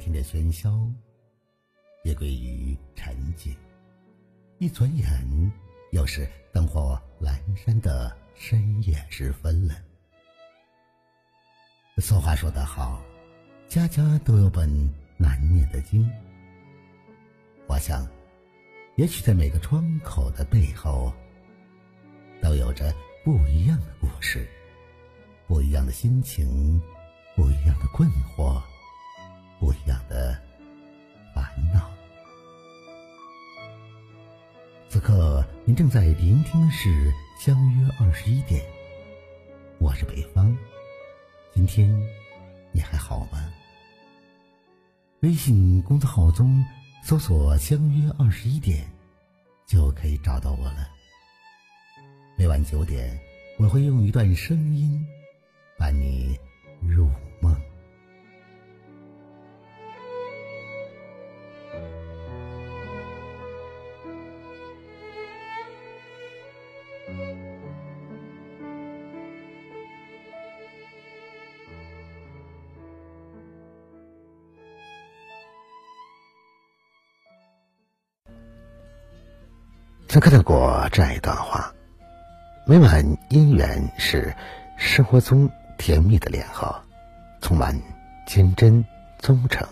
情的喧嚣，也归于沉静。一转眼，又是灯火阑珊的深夜时分了。俗话说得好，家家都有本难念的经。我想，也许在每个窗口的背后，都有着不一样的故事，不一样的心情，不一样的困惑，不一样的烦恼。此刻，您正在聆听的是《相约二十一点》，我是北方。今天你还好吗？微信公众号中搜索“相约二十一点”，就可以找到我了。每晚九点，我会用一段声音伴你入梦。曾看到过这样一段话：每晚姻缘是生活中甜蜜的联合，充满坚贞、忠诚，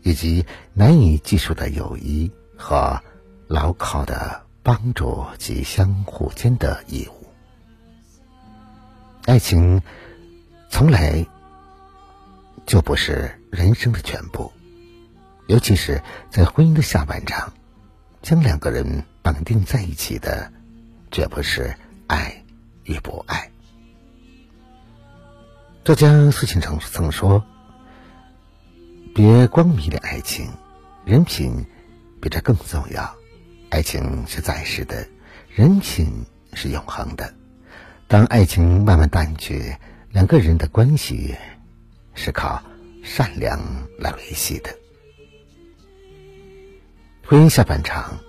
以及难以计数的友谊和牢靠的帮助及相互间的义务。爱情从来就不是人生的全部，尤其是在婚姻的下半场，将两个人绑定在一起的，绝不是爱与不爱。作家苏秦成曾说：“别光迷恋爱情，人品比这更重要。爱情是暂时的，人品是永恒的。”当爱情慢慢淡去，两个人的关系是靠善良来维系的。婚姻下半场，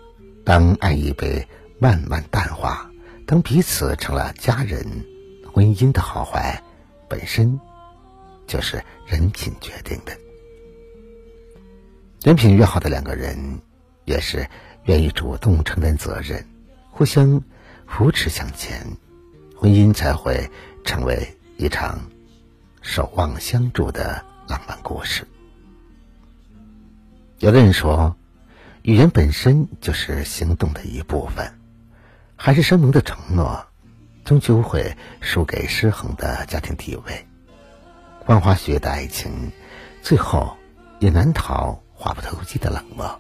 当爱意被慢慢淡化，当彼此成了家人，婚姻的好坏本身就是人品决定的。人品越好的两个人，越是愿意主动承担责任，互相扶持向前。婚姻才会成为一场守望相助的浪漫故事。有的人说，语言本身就是行动的一部分，还是声明的承诺，终究会输给失衡的家庭地位。风花雪的爱情，最后也难逃话不投机的冷漠。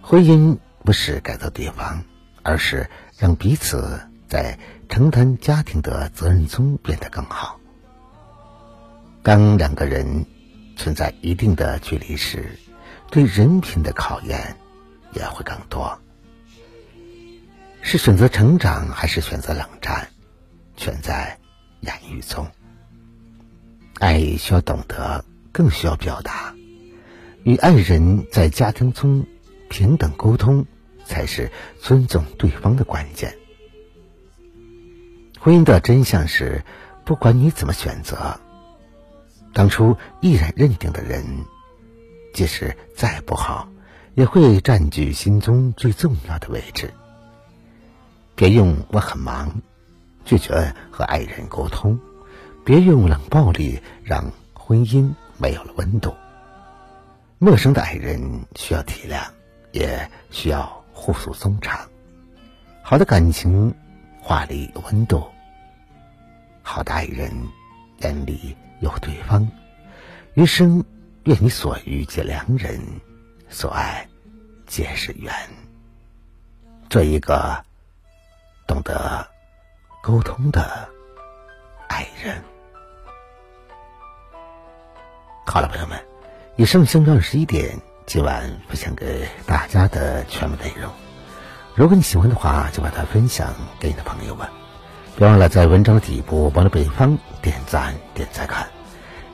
婚姻不是改造对方，而是让彼此。在承担家庭的责任中变得更好。当两个人存在一定的距离时，对人品的考验也会更多。是选择成长，还是选择冷战，全在言语中。爱需要懂得，更需要表达。与爱人在家庭中平等沟通，才是尊重对方的关键。婚姻的真相是，不管你怎么选择，当初毅然认定的人，即使再不好，也会占据心中最重要的位置。别用“我很忙”拒绝和爱人沟通，别用冷暴力让婚姻没有了温度。陌生的爱人需要体谅，也需要互诉衷肠。好的感情。话里有温度，好的爱人眼里有对方，余生愿你所遇皆良人，所爱皆是缘。做一个懂得沟通的爱人。好了，朋友们，以上相约十一点，今晚分享给大家的全部内容。如果你喜欢的话，就把它分享给你的朋友们。别忘了在文章的底部帮着北方点赞、点赞看。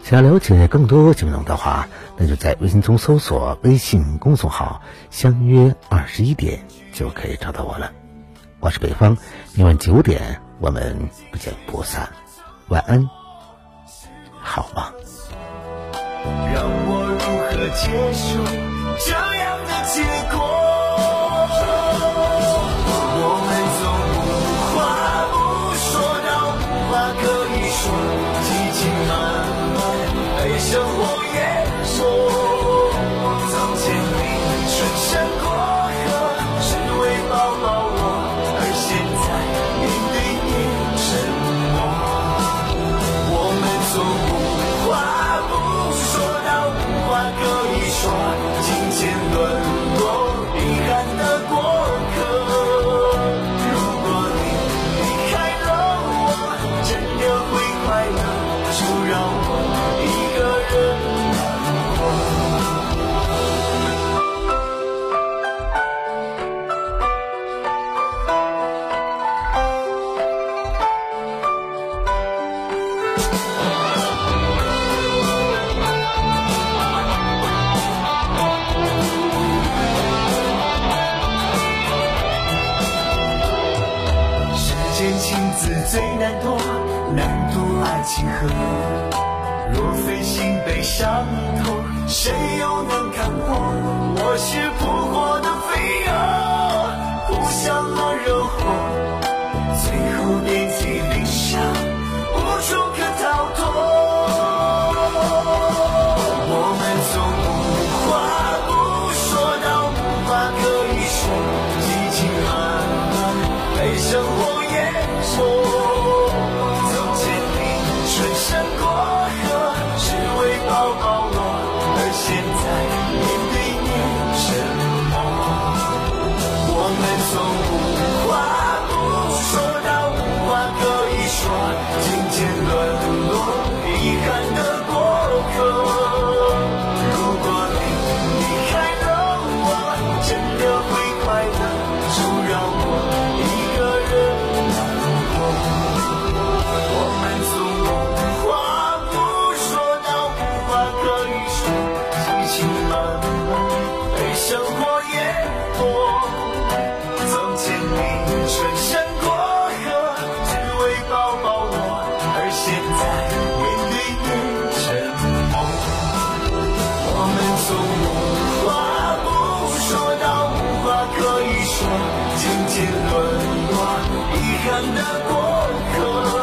想了解更多内容的话那就在微信中搜索微信公众号相约二十一点就可以找到我了。我是北方今晚九点我们不见不散。晚安好吗让我如何接受这样的结果？最难脱难渡爱情河。若非心被伤透谁又能看破？说，渐渐沦落，遗憾的过客。